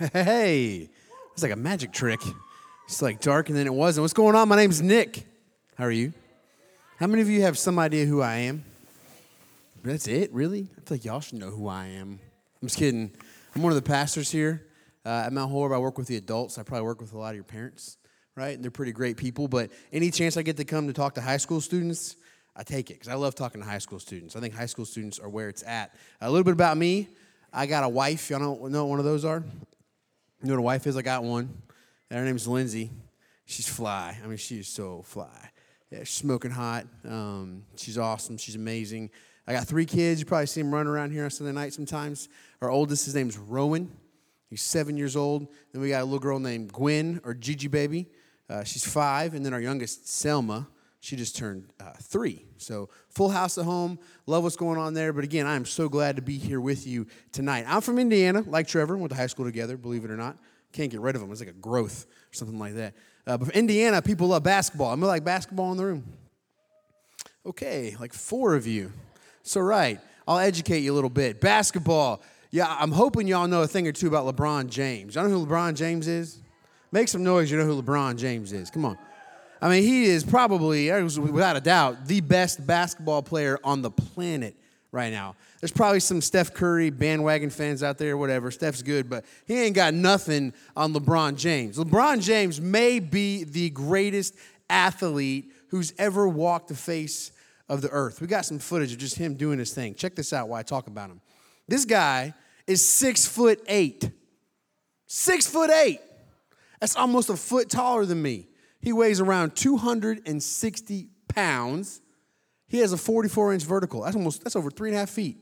Hey, it's like a magic trick. It's like darker than it was. And what's going on? My name's Nick. How are you? How many of you have some idea who I am? That's it, really? I feel like y'all should know who I am. I'm just kidding. I'm one of the pastors here uh, at Mount Horeb. I work with the adults. I probably work with a lot of your parents, right? And they're pretty great people. But any chance I get to come to talk to high school students, I take it because I love talking to high school students. I think high school students are where it's at. A little bit about me. I got a wife. Y'all know what one of those are? You know what a wife is? I got one. And Her name's Lindsay. She's fly. I mean, she is so fly. Yeah, she's smoking hot. Um, she's awesome. She's amazing. I got three kids. You probably see them running around here on Sunday night sometimes. Our oldest, his name's Rowan. He's seven years old. Then we got a little girl named Gwen or Gigi Baby. Uh, she's five. And then our youngest, Selma. She just turned uh, three. So, full house at home. Love what's going on there. But again, I'm so glad to be here with you tonight. I'm from Indiana, like Trevor. Went to high school together, believe it or not. Can't get rid of them. It's like a growth or something like that. Uh, but Indiana, people love basketball. I'm like basketball in the room. Okay, like four of you. So, right, I'll educate you a little bit. Basketball. Yeah, I'm hoping y'all know a thing or two about LeBron James. Y'all know who LeBron James is? Make some noise, you know who LeBron James is. Come on. I mean, he is probably, without a doubt, the best basketball player on the planet right now. There's probably some Steph Curry bandwagon fans out there, whatever. Steph's good, but he ain't got nothing on LeBron James. LeBron James may be the greatest athlete who's ever walked the face of the earth. We got some footage of just him doing his thing. Check this out while I talk about him. This guy is six foot eight. Six foot eight. That's almost a foot taller than me. He weighs around 260 pounds. He has a 44 inch vertical. That's almost that's over three and a half feet.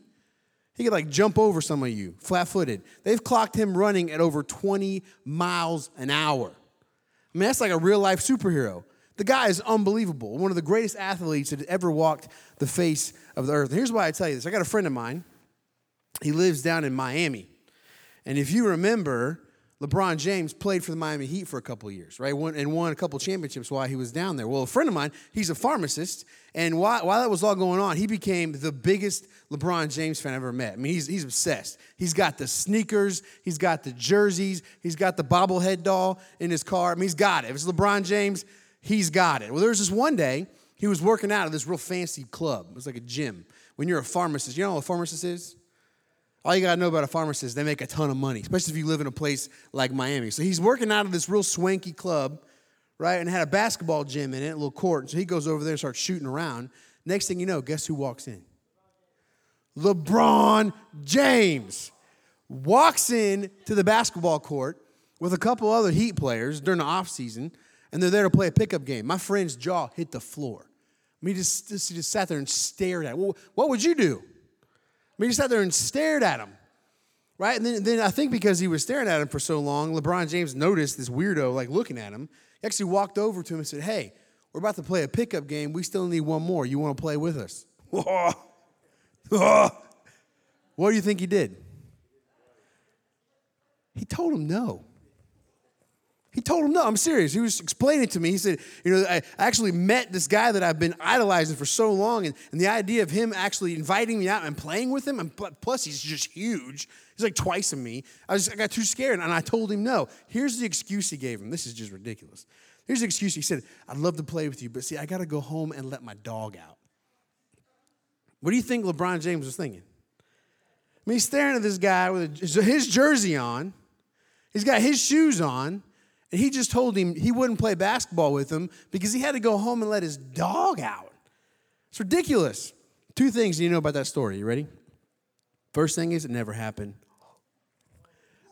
He could like jump over some of you, flat footed. They've clocked him running at over 20 miles an hour. I mean, that's like a real life superhero. The guy is unbelievable. One of the greatest athletes that ever walked the face of the earth. here's why I tell you this. I got a friend of mine. He lives down in Miami. And if you remember, LeBron James played for the Miami Heat for a couple years, right? and won a couple championships while he was down there. Well, a friend of mine, he's a pharmacist, and while, while that was all going on, he became the biggest LeBron James fan I've ever met. I mean, he's, he's obsessed. He's got the sneakers, he's got the jerseys, he's got the bobblehead doll in his car. I mean, he's got it. If it's LeBron James, he's got it. Well, there was this one day, he was working out at this real fancy club. It was like a gym. When you're a pharmacist, you know what a pharmacist is? All you gotta know about a pharmacist, they make a ton of money, especially if you live in a place like Miami. So he's working out of this real swanky club, right? And had a basketball gym in it, a little court. So he goes over there and starts shooting around. Next thing you know, guess who walks in? LeBron James walks in to the basketball court with a couple other Heat players during the off season, and they're there to play a pickup game. My friend's jaw hit the floor. I mean, he just, just, he just sat there and stared at. It. Well, what would you do? I mean, he sat there and stared at him, right? And then, then I think because he was staring at him for so long, LeBron James noticed this weirdo like looking at him. He actually walked over to him and said, "Hey, we're about to play a pickup game. We still need one more. You want to play with us?" what do you think he did? He told him no. He told him no. I'm serious. He was explaining to me. He said, You know, I actually met this guy that I've been idolizing for so long, and, and the idea of him actually inviting me out and playing with him, and plus he's just huge. He's like twice of me. I, just, I got too scared, and I told him no. Here's the excuse he gave him. This is just ridiculous. Here's the excuse. He said, I'd love to play with you, but see, I got to go home and let my dog out. What do you think LeBron James was thinking? I mean, he's staring at this guy with his jersey on. He's got his shoes on. And he just told him he wouldn't play basketball with him because he had to go home and let his dog out. It's ridiculous. Two things you know about that story. You ready? First thing is, it never happened.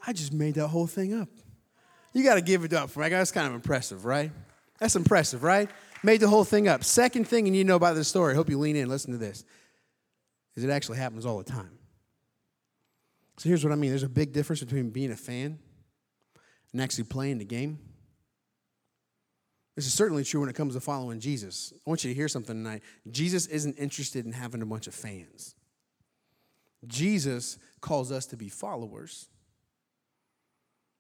I just made that whole thing up. You got to give it up for me. That's kind of impressive, right? That's impressive, right? Made the whole thing up. Second thing you need to know about this story, I hope you lean in and listen to this, is it actually happens all the time. So here's what I mean there's a big difference between being a fan and actually playing the game. This is certainly true when it comes to following Jesus. I want you to hear something tonight. Jesus isn't interested in having a bunch of fans. Jesus calls us to be followers.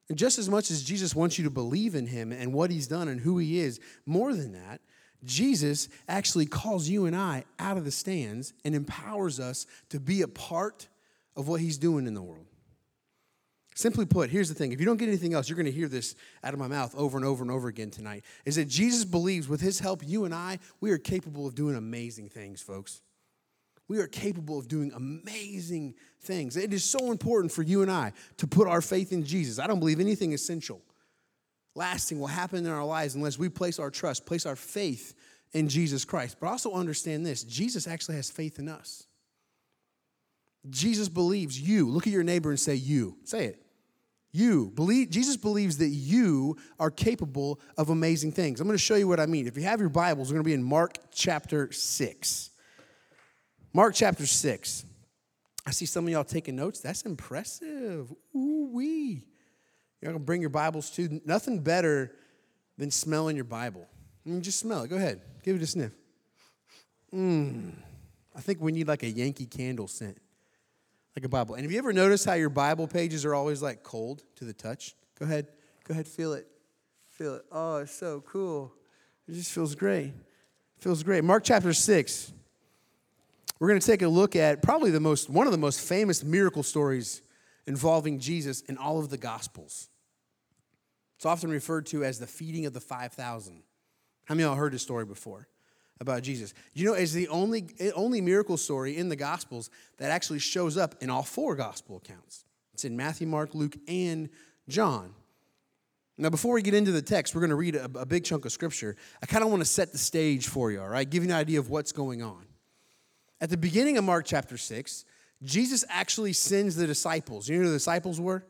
And just as much as Jesus wants you to believe in him and what he's done and who he is, more than that, Jesus actually calls you and I out of the stands and empowers us to be a part of what he's doing in the world. Simply put, here's the thing if you don't get anything else, you're going to hear this out of my mouth over and over and over again tonight is that Jesus believes with his help, you and I, we are capable of doing amazing things, folks. We are capable of doing amazing things. It is so important for you and I to put our faith in Jesus. I don't believe anything essential, lasting will happen in our lives unless we place our trust, place our faith in Jesus Christ. But also understand this Jesus actually has faith in us. Jesus believes you. Look at your neighbor and say, You. Say it. You believe Jesus believes that you are capable of amazing things. I'm going to show you what I mean. If you have your Bibles, we're going to be in Mark chapter 6. Mark chapter 6. I see some of y'all taking notes. That's impressive. Ooh wee. Going to bring your Bibles too. Nothing better than smelling your Bible. I mean, just smell it. Go ahead. Give it a sniff. Mmm. I think we need like a Yankee candle scent like a Bible. And have you ever noticed how your Bible pages are always like cold to the touch? Go ahead. Go ahead, feel it. Feel it. Oh, it's so cool. It just feels great. Feels great. Mark chapter 6. We're going to take a look at probably the most one of the most famous miracle stories involving Jesus in all of the gospels. It's often referred to as the feeding of the 5000. How many of y'all heard this story before? About Jesus. You know, it's the only, only miracle story in the Gospels that actually shows up in all four Gospel accounts. It's in Matthew, Mark, Luke, and John. Now, before we get into the text, we're going to read a, a big chunk of scripture. I kind of want to set the stage for you, all right? Give you an idea of what's going on. At the beginning of Mark chapter 6, Jesus actually sends the disciples. You know who the disciples were?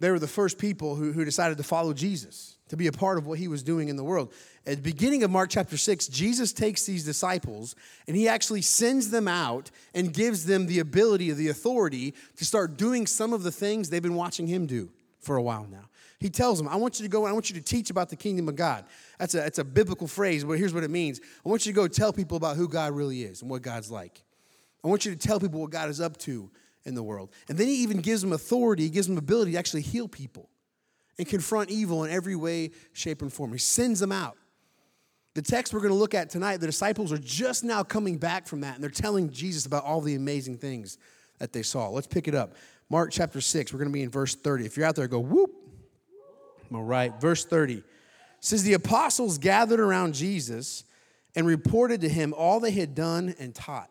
They were the first people who, who decided to follow Jesus, to be a part of what he was doing in the world. At the beginning of Mark chapter 6, Jesus takes these disciples and he actually sends them out and gives them the ability the authority to start doing some of the things they've been watching him do for a while now. He tells them, I want you to go and I want you to teach about the kingdom of God. That's a, that's a biblical phrase, but here's what it means I want you to go tell people about who God really is and what God's like. I want you to tell people what God is up to in the world. And then he even gives them authority, he gives them ability to actually heal people and confront evil in every way, shape, and form. He sends them out. The text we're going to look at tonight, the disciples are just now coming back from that, and they're telling Jesus about all the amazing things that they saw. Let's pick it up. Mark chapter 6, we're going to be in verse 30. If you're out there, go whoop. All right, verse 30 says, The apostles gathered around Jesus and reported to him all they had done and taught.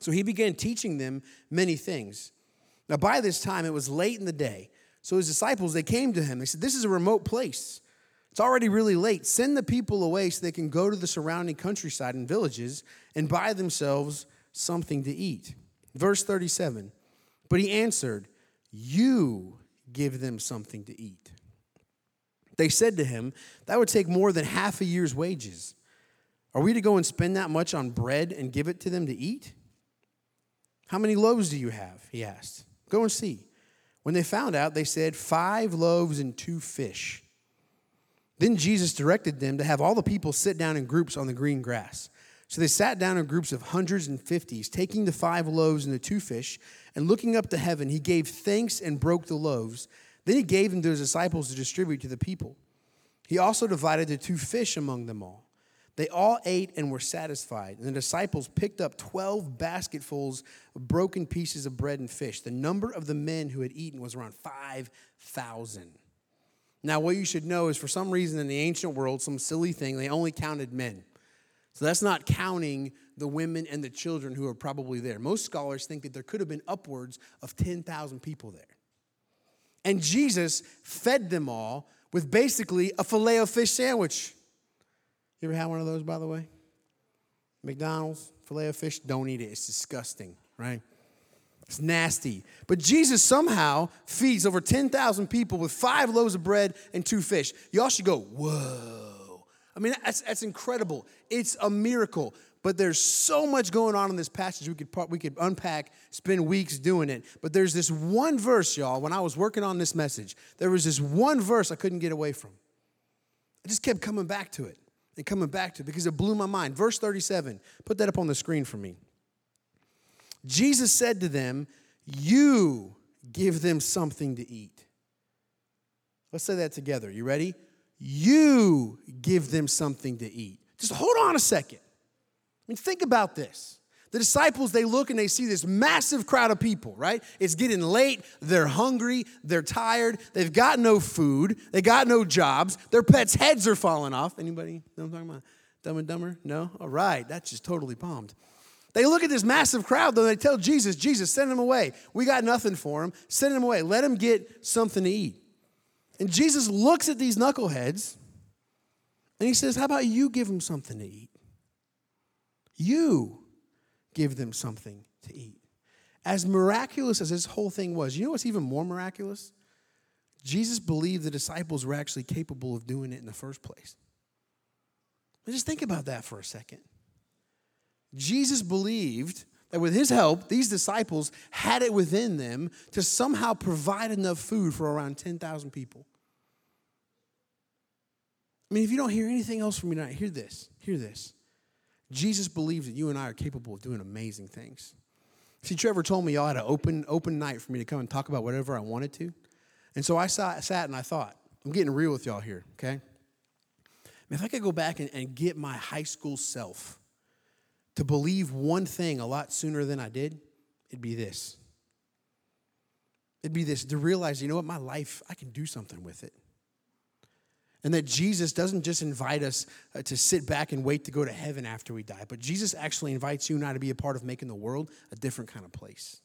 So he began teaching them many things. Now, by this time, it was late in the day. So his disciples, they came to him. They said, This is a remote place. It's already really late. Send the people away so they can go to the surrounding countryside and villages and buy themselves something to eat. Verse 37 But he answered, You give them something to eat. They said to him, That would take more than half a year's wages. Are we to go and spend that much on bread and give it to them to eat? How many loaves do you have? He asked. Go and see. When they found out, they said, Five loaves and two fish. Then Jesus directed them to have all the people sit down in groups on the green grass. So they sat down in groups of hundreds and fifties, taking the five loaves and the two fish, and looking up to heaven, he gave thanks and broke the loaves. Then he gave them to his disciples to distribute to the people. He also divided the two fish among them all. They all ate and were satisfied. And the disciples picked up 12 basketfuls of broken pieces of bread and fish. The number of the men who had eaten was around 5,000. Now, what you should know is for some reason in the ancient world, some silly thing, they only counted men. So that's not counting the women and the children who are probably there. Most scholars think that there could have been upwards of 10,000 people there. And Jesus fed them all with basically a filet of fish sandwich. You ever had one of those, by the way? McDonald's, filet of fish, don't eat it. It's disgusting, right? It's nasty. But Jesus somehow feeds over 10,000 people with five loaves of bread and two fish. Y'all should go, whoa. I mean, that's, that's incredible. It's a miracle. But there's so much going on in this passage. We could, we could unpack, spend weeks doing it. But there's this one verse, y'all, when I was working on this message, there was this one verse I couldn't get away from. I just kept coming back to it and coming back to because it blew my mind. Verse 37, put that up on the screen for me. Jesus said to them, You give them something to eat. Let's say that together. You ready? You give them something to eat. Just hold on a second. I mean, think about this. The disciples, they look and they see this massive crowd of people, right? It's getting late. They're hungry. They're tired. They've got no food. They got no jobs. Their pets' heads are falling off. Anybody know I'm talking about? Dumb and Dumber? No? All right. That's just totally palmed. They look at this massive crowd, though, they tell Jesus, Jesus, send them away. We got nothing for them. Send them away. Let them get something to eat. And Jesus looks at these knuckleheads and he says, How about you give them something to eat? You give them something to eat. As miraculous as this whole thing was, you know what's even more miraculous? Jesus believed the disciples were actually capable of doing it in the first place. Just think about that for a second. Jesus believed that with his help, these disciples had it within them to somehow provide enough food for around 10,000 people. I mean, if you don't hear anything else from me tonight, hear this. Hear this. Jesus believes that you and I are capable of doing amazing things. See, Trevor told me y'all had an open, open night for me to come and talk about whatever I wanted to. And so I sat, sat and I thought, I'm getting real with y'all here, okay? If I could go back and, and get my high school self to believe one thing a lot sooner than I did, it'd be this. It'd be this to realize, you know what, my life, I can do something with it. And that Jesus doesn't just invite us uh, to sit back and wait to go to heaven after we die, but Jesus actually invites you and I to be a part of making the world a different kind of place.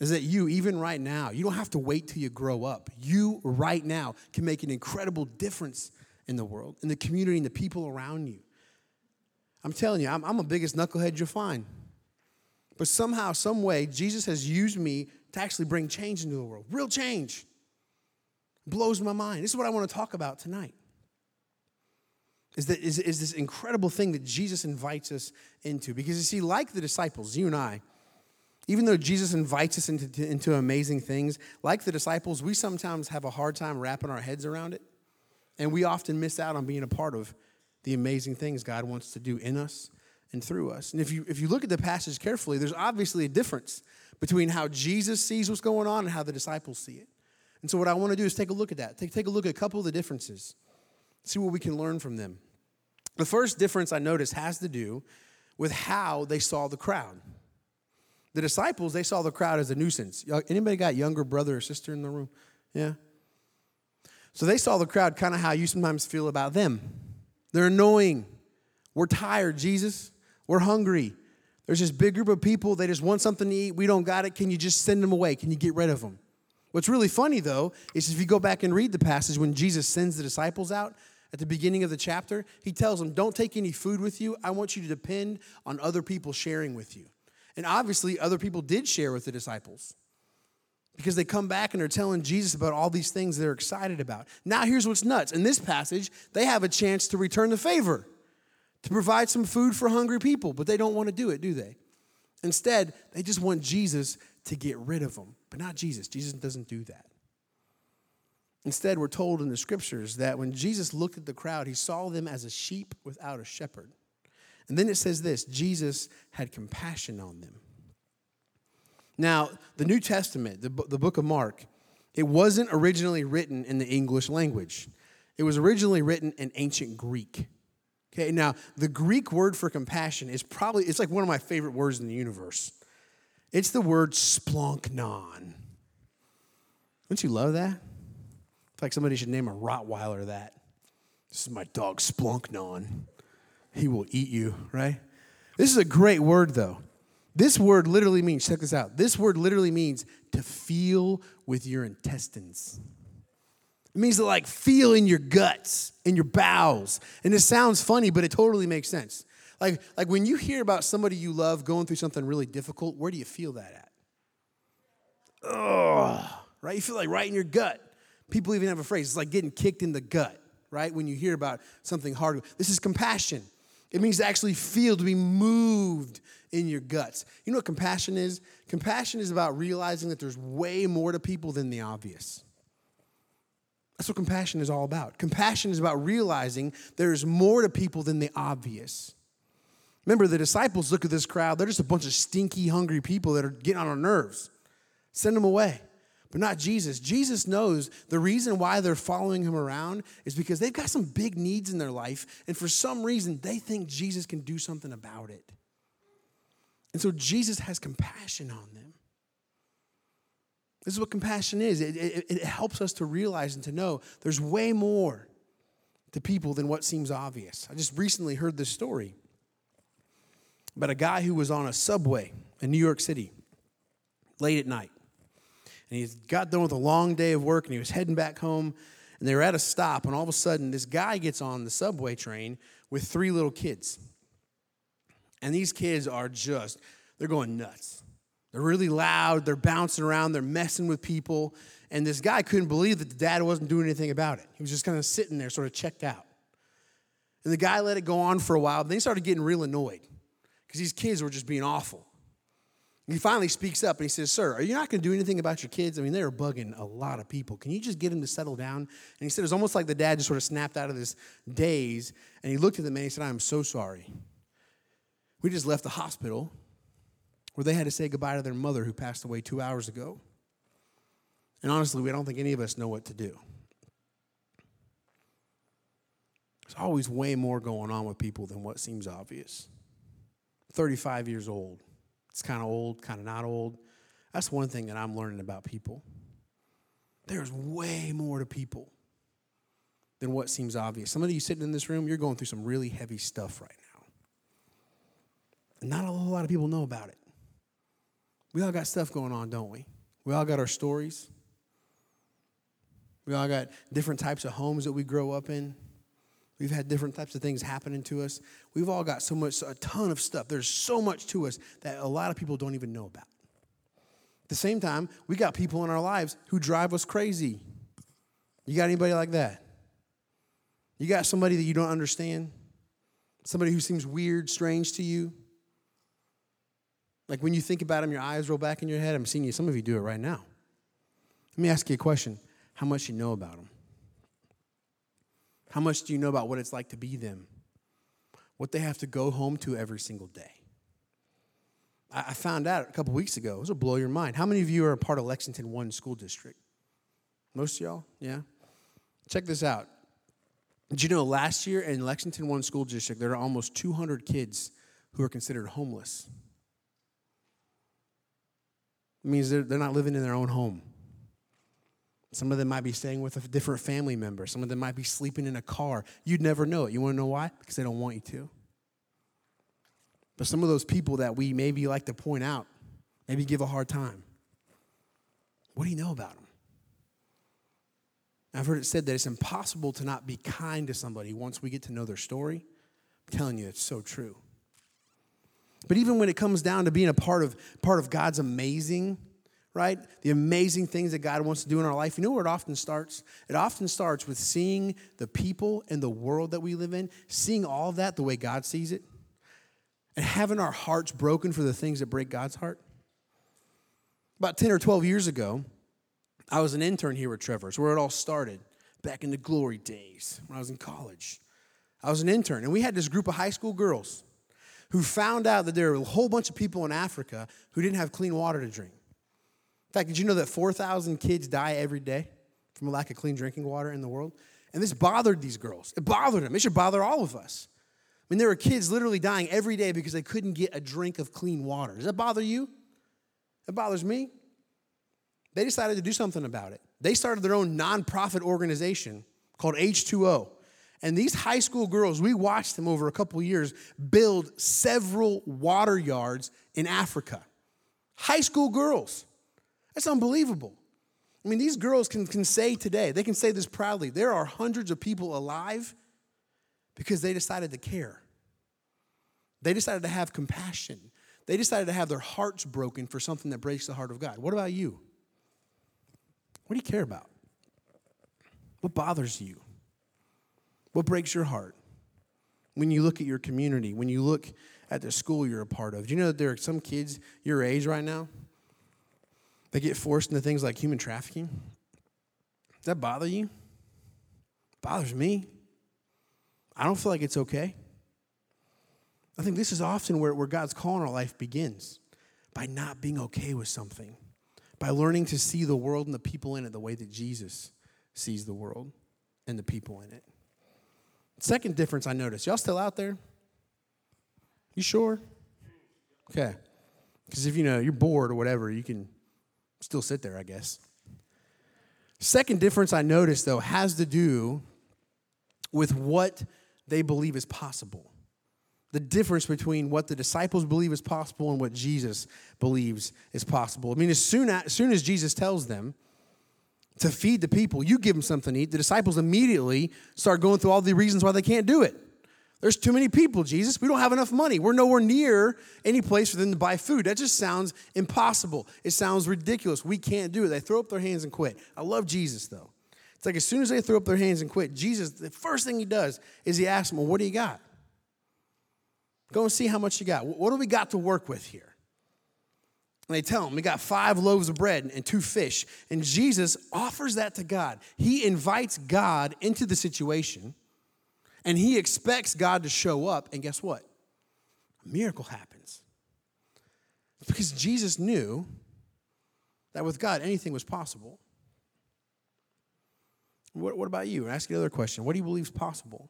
Is that you, even right now, you don't have to wait till you grow up. You, right now, can make an incredible difference in the world, in the community, and the people around you. I'm telling you, I'm, I'm the biggest knucklehead you'll find. But somehow, some way, Jesus has used me to actually bring change into the world. Real change. Blows my mind. This is what I want to talk about tonight. Is, that, is, is this incredible thing that Jesus invites us into. Because you see, like the disciples, you and I, even though Jesus invites us into, into amazing things, like the disciples, we sometimes have a hard time wrapping our heads around it. And we often miss out on being a part of the amazing things God wants to do in us and through us. And if you, if you look at the passage carefully, there's obviously a difference between how Jesus sees what's going on and how the disciples see it. And so, what I want to do is take a look at that. Take, take a look at a couple of the differences, see what we can learn from them. The first difference I notice has to do with how they saw the crowd. The disciples, they saw the crowd as a nuisance. Anybody got younger brother or sister in the room? Yeah? So they saw the crowd kind of how you sometimes feel about them. They're annoying. We're tired, Jesus. We're hungry. There's this big group of people, they just want something to eat. We don't got it. Can you just send them away? Can you get rid of them? What's really funny, though, is if you go back and read the passage when Jesus sends the disciples out at the beginning of the chapter, he tells them, Don't take any food with you. I want you to depend on other people sharing with you. And obviously, other people did share with the disciples because they come back and are telling Jesus about all these things they're excited about. Now, here's what's nuts. In this passage, they have a chance to return the favor, to provide some food for hungry people, but they don't want to do it, do they? Instead, they just want Jesus to get rid of them, but not Jesus. Jesus doesn't do that. Instead, we're told in the scriptures that when Jesus looked at the crowd, he saw them as a sheep without a shepherd. And then it says this Jesus had compassion on them. Now, the New Testament, the, the book of Mark, it wasn't originally written in the English language. It was originally written in ancient Greek. Okay, now the Greek word for compassion is probably, it's like one of my favorite words in the universe. It's the word splanchnon. Don't you love that? It's like somebody should name a Rottweiler that. This is my dog Splanchnon. He will eat you, right? This is a great word, though. This word literally means, check this out. This word literally means to feel with your intestines. It means to like feel in your guts, in your bowels. And it sounds funny, but it totally makes sense. Like, like when you hear about somebody you love going through something really difficult, where do you feel that at? Ugh, right? You feel like right in your gut. People even have a phrase, it's like getting kicked in the gut, right? When you hear about something hard. This is compassion. It means to actually feel, to be moved in your guts. You know what compassion is? Compassion is about realizing that there's way more to people than the obvious. That's what compassion is all about. Compassion is about realizing there's more to people than the obvious. Remember, the disciples look at this crowd, they're just a bunch of stinky, hungry people that are getting on our nerves. Send them away. But not Jesus. Jesus knows the reason why they're following him around is because they've got some big needs in their life, and for some reason, they think Jesus can do something about it. And so Jesus has compassion on them. This is what compassion is it, it, it helps us to realize and to know there's way more to people than what seems obvious. I just recently heard this story about a guy who was on a subway in New York City late at night. And he got done with a long day of work and he was heading back home. And they were at a stop, and all of a sudden, this guy gets on the subway train with three little kids. And these kids are just, they're going nuts. They're really loud, they're bouncing around, they're messing with people. And this guy couldn't believe that the dad wasn't doing anything about it. He was just kind of sitting there, sort of checked out. And the guy let it go on for a while, but then he started getting real annoyed because these kids were just being awful. He finally speaks up and he says, Sir, are you not going to do anything about your kids? I mean, they are bugging a lot of people. Can you just get them to settle down? And he said, It's almost like the dad just sort of snapped out of this daze. And he looked at the man and he said, I'm so sorry. We just left the hospital where they had to say goodbye to their mother who passed away two hours ago. And honestly, we don't think any of us know what to do. There's always way more going on with people than what seems obvious. 35 years old. It's kind of old, kind of not old. That's one thing that I'm learning about people. There's way more to people than what seems obvious. Some of you sitting in this room, you're going through some really heavy stuff right now. And not a whole lot of people know about it. We all got stuff going on, don't we? We all got our stories. We all got different types of homes that we grow up in. We've had different types of things happening to us. We've all got so much, a ton of stuff. There's so much to us that a lot of people don't even know about. At the same time, we got people in our lives who drive us crazy. You got anybody like that? You got somebody that you don't understand? Somebody who seems weird, strange to you? Like when you think about them, your eyes roll back in your head. I'm seeing you, some of you do it right now. Let me ask you a question How much you know about them? How much do you know about what it's like to be them? What they have to go home to every single day? I found out a couple weeks ago. This will blow your mind. How many of you are a part of Lexington One School District? Most of y'all? Yeah? Check this out. Did you know last year in Lexington One School District, there are almost 200 kids who are considered homeless? It means they're, they're not living in their own home. Some of them might be staying with a different family member. Some of them might be sleeping in a car. You'd never know it. You want to know why? Because they don't want you to. But some of those people that we maybe like to point out, maybe give a hard time, what do you know about them? I've heard it said that it's impossible to not be kind to somebody once we get to know their story. I'm telling you, it's so true. But even when it comes down to being a part of, part of God's amazing, right? The amazing things that God wants to do in our life, you know where it often starts? It often starts with seeing the people and the world that we live in, seeing all of that the way God sees it, and having our hearts broken for the things that break God's heart. About 10 or 12 years ago, I was an intern here at Trevor's, where it all started back in the glory days when I was in college. I was an intern, and we had this group of high school girls who found out that there were a whole bunch of people in Africa who didn't have clean water to drink. In fact, did you know that 4,000 kids die every day from a lack of clean drinking water in the world? And this bothered these girls. It bothered them. It should bother all of us. I mean, there were kids literally dying every day because they couldn't get a drink of clean water. Does that bother you? It bothers me. They decided to do something about it. They started their own nonprofit organization called H2O. And these high school girls, we watched them over a couple years build several water yards in Africa. High school girls. That's unbelievable. I mean, these girls can, can say today, they can say this proudly there are hundreds of people alive because they decided to care. They decided to have compassion. They decided to have their hearts broken for something that breaks the heart of God. What about you? What do you care about? What bothers you? What breaks your heart? when you look at your community, when you look at the school you're a part of. Do you know that there are some kids your age right now that get forced into things like human trafficking? Does that bother you? It bothers me. I don't feel like it's okay. I think this is often where, where God's call in our life begins by not being okay with something, by learning to see the world and the people in it the way that Jesus sees the world and the people in it. Second difference I noticed y'all still out there? You sure? Okay. Because if you know you're bored or whatever, you can still sit there, I guess. Second difference I noticed, though, has to do with what they believe is possible. The difference between what the disciples believe is possible and what Jesus believes is possible. I mean, as soon as, as soon as Jesus tells them to feed the people, you give them something to eat, the disciples immediately start going through all the reasons why they can't do it. There's too many people, Jesus. We don't have enough money. We're nowhere near any place for them to buy food. That just sounds impossible. It sounds ridiculous. We can't do it. They throw up their hands and quit. I love Jesus, though. It's like as soon as they throw up their hands and quit, Jesus, the first thing he does is he asks them, Well, what do you got? Go and see how much you got. What do we got to work with here? And they tell him, We got five loaves of bread and two fish. And Jesus offers that to God. He invites God into the situation and he expects God to show up, and guess what? A miracle happens. Because Jesus knew that with God, anything was possible. What, what about you? Ask you another question. What do you believe is possible?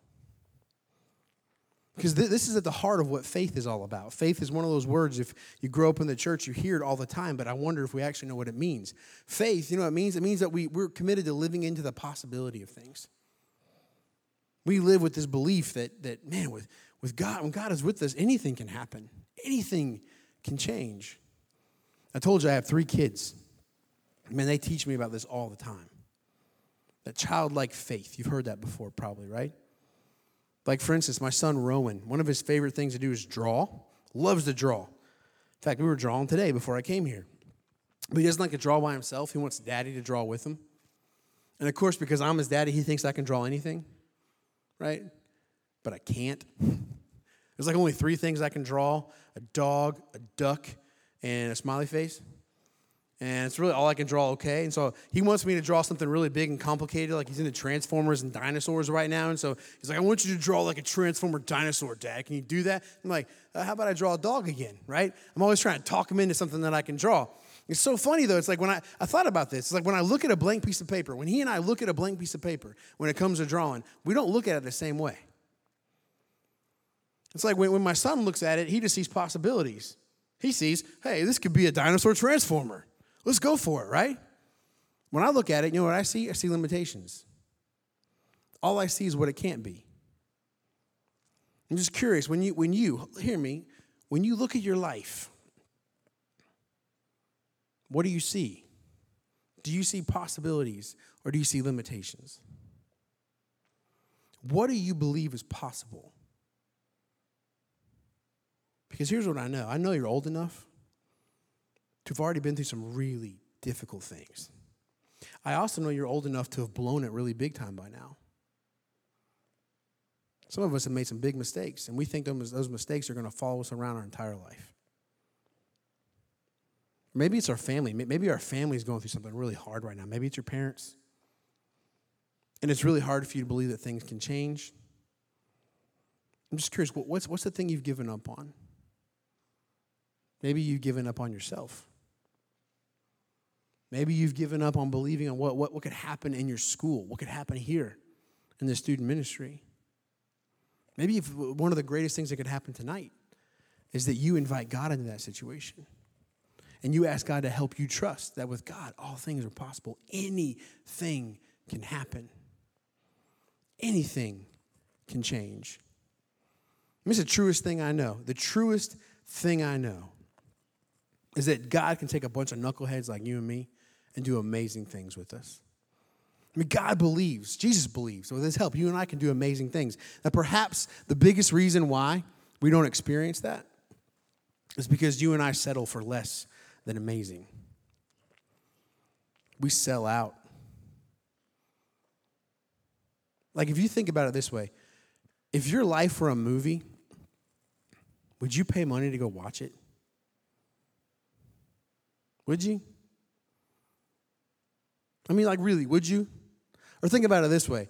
Because th- this is at the heart of what faith is all about. Faith is one of those words, if you grow up in the church, you hear it all the time, but I wonder if we actually know what it means. Faith, you know what it means? It means that we, we're committed to living into the possibility of things. We live with this belief that, that man, with, with God, when God is with us, anything can happen, anything can change. I told you I have three kids. Man, they teach me about this all the time. That childlike faith. You've heard that before, probably, right? Like, for instance, my son Rowan, one of his favorite things to do is draw. Loves to draw. In fact, we were drawing today before I came here. But he doesn't like to draw by himself. He wants daddy to draw with him. And of course, because I'm his daddy, he thinks I can draw anything right? But I can't. There's like only three things I can draw a dog, a duck, and a smiley face. And it's really all I can draw okay. And so he wants me to draw something really big and complicated, like he's into Transformers and dinosaurs right now. And so he's like, I want you to draw like a Transformer dinosaur, Dad. Can you do that? I'm like, uh, how about I draw a dog again, right? I'm always trying to talk him into something that I can draw. It's so funny though. It's like when I, I thought about this, it's like when I look at a blank piece of paper, when he and I look at a blank piece of paper, when it comes to drawing, we don't look at it the same way. It's like when, when my son looks at it, he just sees possibilities. He sees, hey, this could be a dinosaur transformer. Let's go for it, right? When I look at it, you know what I see? I see limitations. All I see is what it can't be. I'm just curious, when you, when you, hear me, when you look at your life, what do you see? Do you see possibilities or do you see limitations? What do you believe is possible? Because here's what I know I know you're old enough to have already been through some really difficult things. I also know you're old enough to have blown it really big time by now. Some of us have made some big mistakes, and we think those mistakes are going to follow us around our entire life. Maybe it's our family. Maybe our family is going through something really hard right now. Maybe it's your parents. And it's really hard for you to believe that things can change. I'm just curious what's, what's the thing you've given up on? Maybe you've given up on yourself. Maybe you've given up on believing on what, what, what could happen in your school, what could happen here in the student ministry. Maybe one of the greatest things that could happen tonight is that you invite God into that situation. And you ask God to help you trust that with God, all things are possible. Anything can happen, anything can change. Is the truest thing I know. The truest thing I know is that God can take a bunch of knuckleheads like you and me and do amazing things with us. I mean, God believes, Jesus believes. With his help, you and I can do amazing things. Now, perhaps the biggest reason why we don't experience that is because you and I settle for less than amazing. We sell out. Like, if you think about it this way, If your life were a movie, would you pay money to go watch it? Would you? I mean, like, really, would you? Or think about it this way.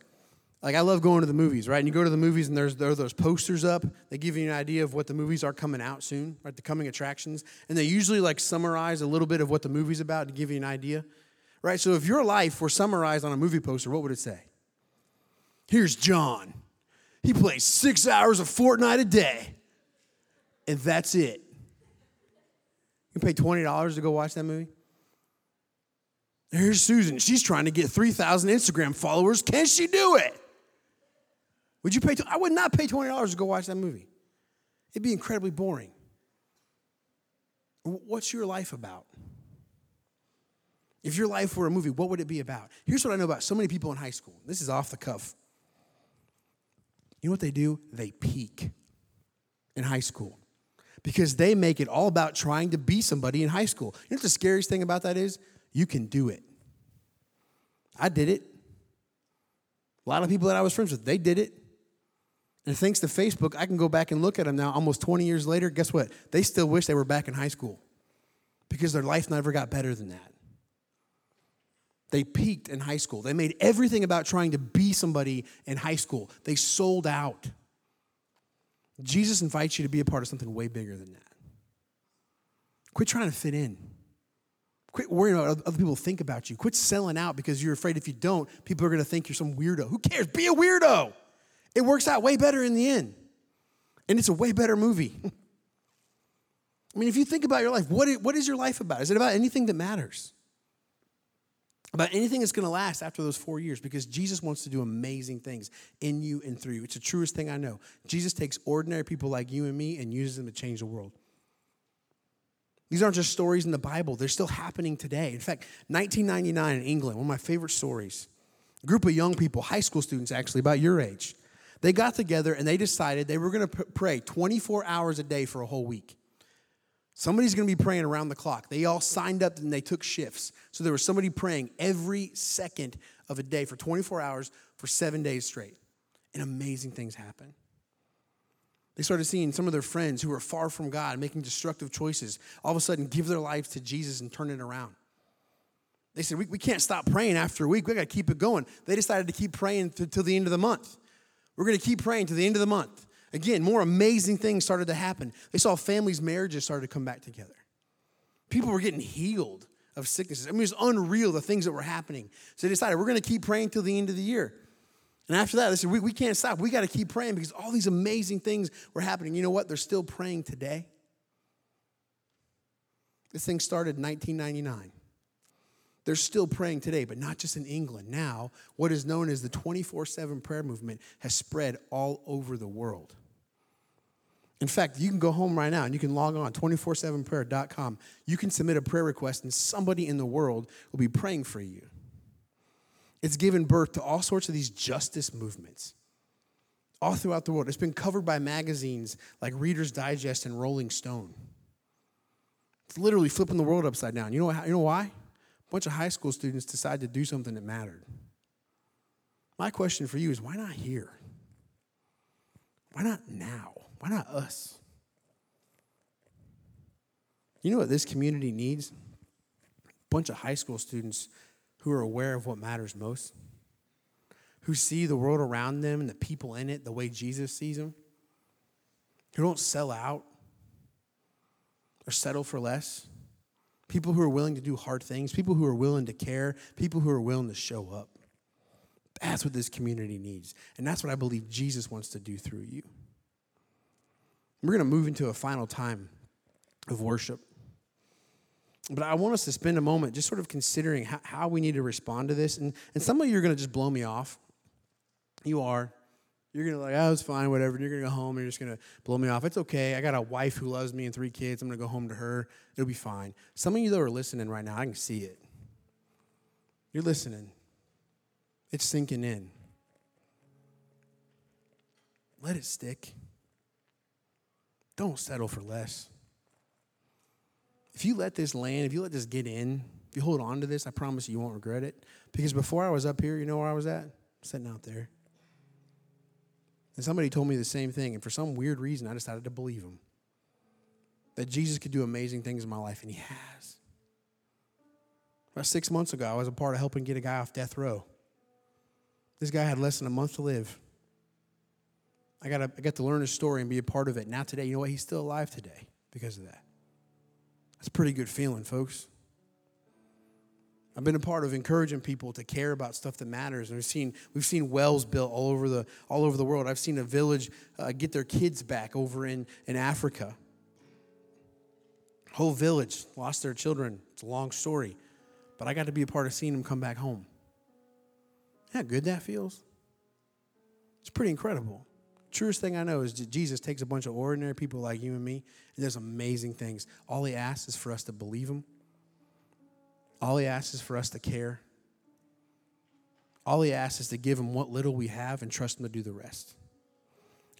Like, I love going to the movies, right? And you go to the movies and there's, there are those posters up. They give you an idea of what the movies are coming out soon, right? The coming attractions. And they usually, like, summarize a little bit of what the movie's about to give you an idea, right? So if your life were summarized on a movie poster, what would it say? Here's John. He plays six hours of Fortnite a day, and that's it. You can pay $20 to go watch that movie? Here's Susan. She's trying to get 3,000 Instagram followers. Can she do it? Would you pay? I would not pay $20 to go watch that movie. It'd be incredibly boring. What's your life about? If your life were a movie, what would it be about? Here's what I know about so many people in high school. This is off the cuff. You know what they do? They peak in high school because they make it all about trying to be somebody in high school. You know what the scariest thing about that is? You can do it. I did it. A lot of people that I was friends with, they did it. And thanks to Facebook, I can go back and look at them now almost 20 years later. Guess what? They still wish they were back in high school because their life never got better than that. They peaked in high school. They made everything about trying to be somebody in high school. They sold out. Jesus invites you to be a part of something way bigger than that. Quit trying to fit in. Quit worrying about what other people think about you. Quit selling out because you're afraid if you don't, people are going to think you're some weirdo. Who cares? Be a weirdo. It works out way better in the end. And it's a way better movie. I mean, if you think about your life, what is, what is your life about? Is it about anything that matters? About anything that's going to last after those four years? Because Jesus wants to do amazing things in you and through you. It's the truest thing I know. Jesus takes ordinary people like you and me and uses them to change the world. These aren't just stories in the Bible, they're still happening today. In fact, 1999 in England, one of my favorite stories. A group of young people, high school students actually, about your age, they got together and they decided they were going to pray 24 hours a day for a whole week. Somebody's going to be praying around the clock. They all signed up and they took shifts. So there was somebody praying every second of a day for 24 hours for seven days straight. And amazing things happened. They started seeing some of their friends who were far from God making destructive choices all of a sudden give their lives to Jesus and turn it around. They said, We, we can't stop praying after a week. We got to keep it going. They decided to keep praying until the end of the month. We're going to keep praying to the end of the month. Again, more amazing things started to happen. They saw families' marriages started to come back together. People were getting healed of sicknesses. I mean, it was unreal the things that were happening. So they decided we're going to keep praying till the end of the year. And after that, they said, we, we can't stop. We got to keep praying because all these amazing things were happening. You know what? They're still praying today. This thing started in 1999. They're still praying today, but not just in England. Now, what is known as the 24 7 prayer movement has spread all over the world. In fact, you can go home right now and you can log on 247prayer.com. You can submit a prayer request, and somebody in the world will be praying for you. It's given birth to all sorts of these justice movements all throughout the world. It's been covered by magazines like Reader's Digest and Rolling Stone. It's literally flipping the world upside down. You know, you know why? Bunch of high school students decided to do something that mattered. My question for you is why not here? Why not now? Why not us? You know what this community needs? A bunch of high school students who are aware of what matters most, who see the world around them and the people in it the way Jesus sees them, who don't sell out or settle for less, people who are willing to do hard things, people who are willing to care, people who are willing to show up. That's what this community needs. And that's what I believe Jesus wants to do through you. We're going to move into a final time of worship. But I want us to spend a moment just sort of considering how, how we need to respond to this. And, and some of you are going to just blow me off. You are. You're to like, ah, oh, it's fine, whatever. And you're to go home and you're just to blow me off. It's okay. I got a wife who loves me and three kids. I'm to go home to her. It'll be fine. Some of you, though, are listening right now. I can see it. You're listening, it's sinking in. Let it stick. Don't settle for less. If you let this land, if you let this get in, if you hold on to this, I promise you, you won't regret it. Because before I was up here, you know where I was at? Sitting out there. And somebody told me the same thing. And for some weird reason, I decided to believe him that Jesus could do amazing things in my life, and he has. About six months ago, I was a part of helping get a guy off death row. This guy had less than a month to live. I got, to, I got to learn his story and be a part of it. Now, today, you know what? He's still alive today because of that. That's a pretty good feeling, folks. I've been a part of encouraging people to care about stuff that matters. And we've seen, we've seen wells built all over the, all over the world. I've seen a village uh, get their kids back over in, in Africa. Whole village lost their children. It's a long story. But I got to be a part of seeing them come back home. how good that feels? It's pretty incredible. Truest thing I know is Jesus takes a bunch of ordinary people like you and me and does amazing things. All he asks is for us to believe him. All he asks is for us to care. All he asks is to give him what little we have and trust him to do the rest.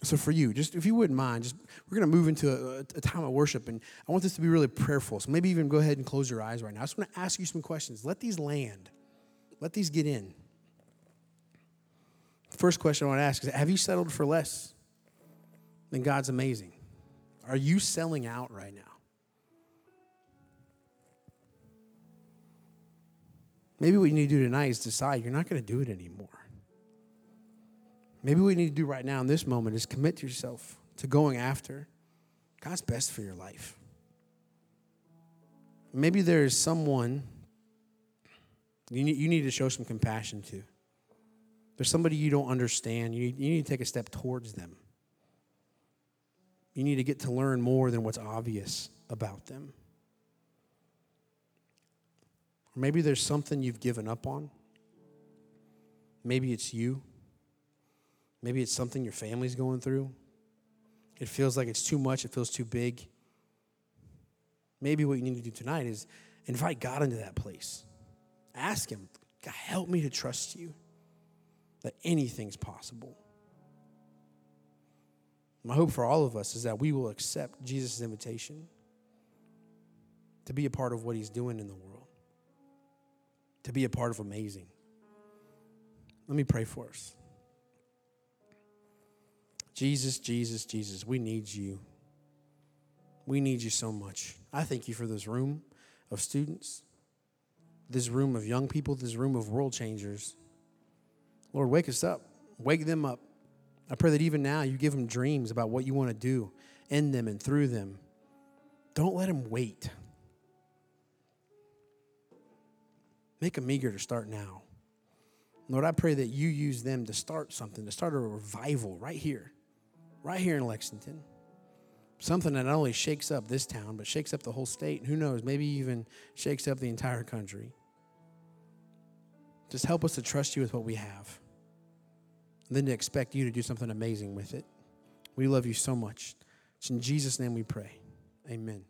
So for you, just if you wouldn't mind, just we're going to move into a, a, time of worship, and I want this to be really prayerful. So maybe even go ahead and close your eyes right now. I just want to ask you some questions. Let these land. Let these get in. First question I want to ask is: Have you settled for less than God's amazing? Are you selling out right now? Maybe what you need to do tonight is decide you're not going to do it anymore. Maybe what you need to do right now in this moment is commit yourself to going after God's best for your life. Maybe there is someone you need, you need to show some compassion to. There's somebody you don't understand. You you need to take a step towards them. You need to get to learn more than what's obvious about them. Maybe there's something you've given up on. Maybe it's you. Maybe it's something your family's going through. It feels like it's too much, it feels too big. Maybe what you need to do tonight is invite God into that place. Ask Him, God, help me to trust you that anything's possible. My hope for all of us is that we will accept Jesus' invitation to be a part of what He's doing in the world, to be a part of amazing. Let me pray for us. Jesus, Jesus, Jesus, we need you. We need you so much. I thank you for this room of students, this room of young people, this room of world changers. Lord, wake us up, wake them up. I pray that even now you give them dreams about what you want to do in them and through them. Don't let them wait. Make them eager to start now. Lord, I pray that you use them to start something, to start a revival right here right here in Lexington. Something that not only shakes up this town, but shakes up the whole state. And who knows, maybe even shakes up the entire country. Just help us to trust you with what we have. And then to expect you to do something amazing with it. We love you so much. It's in Jesus' name we pray. Amen.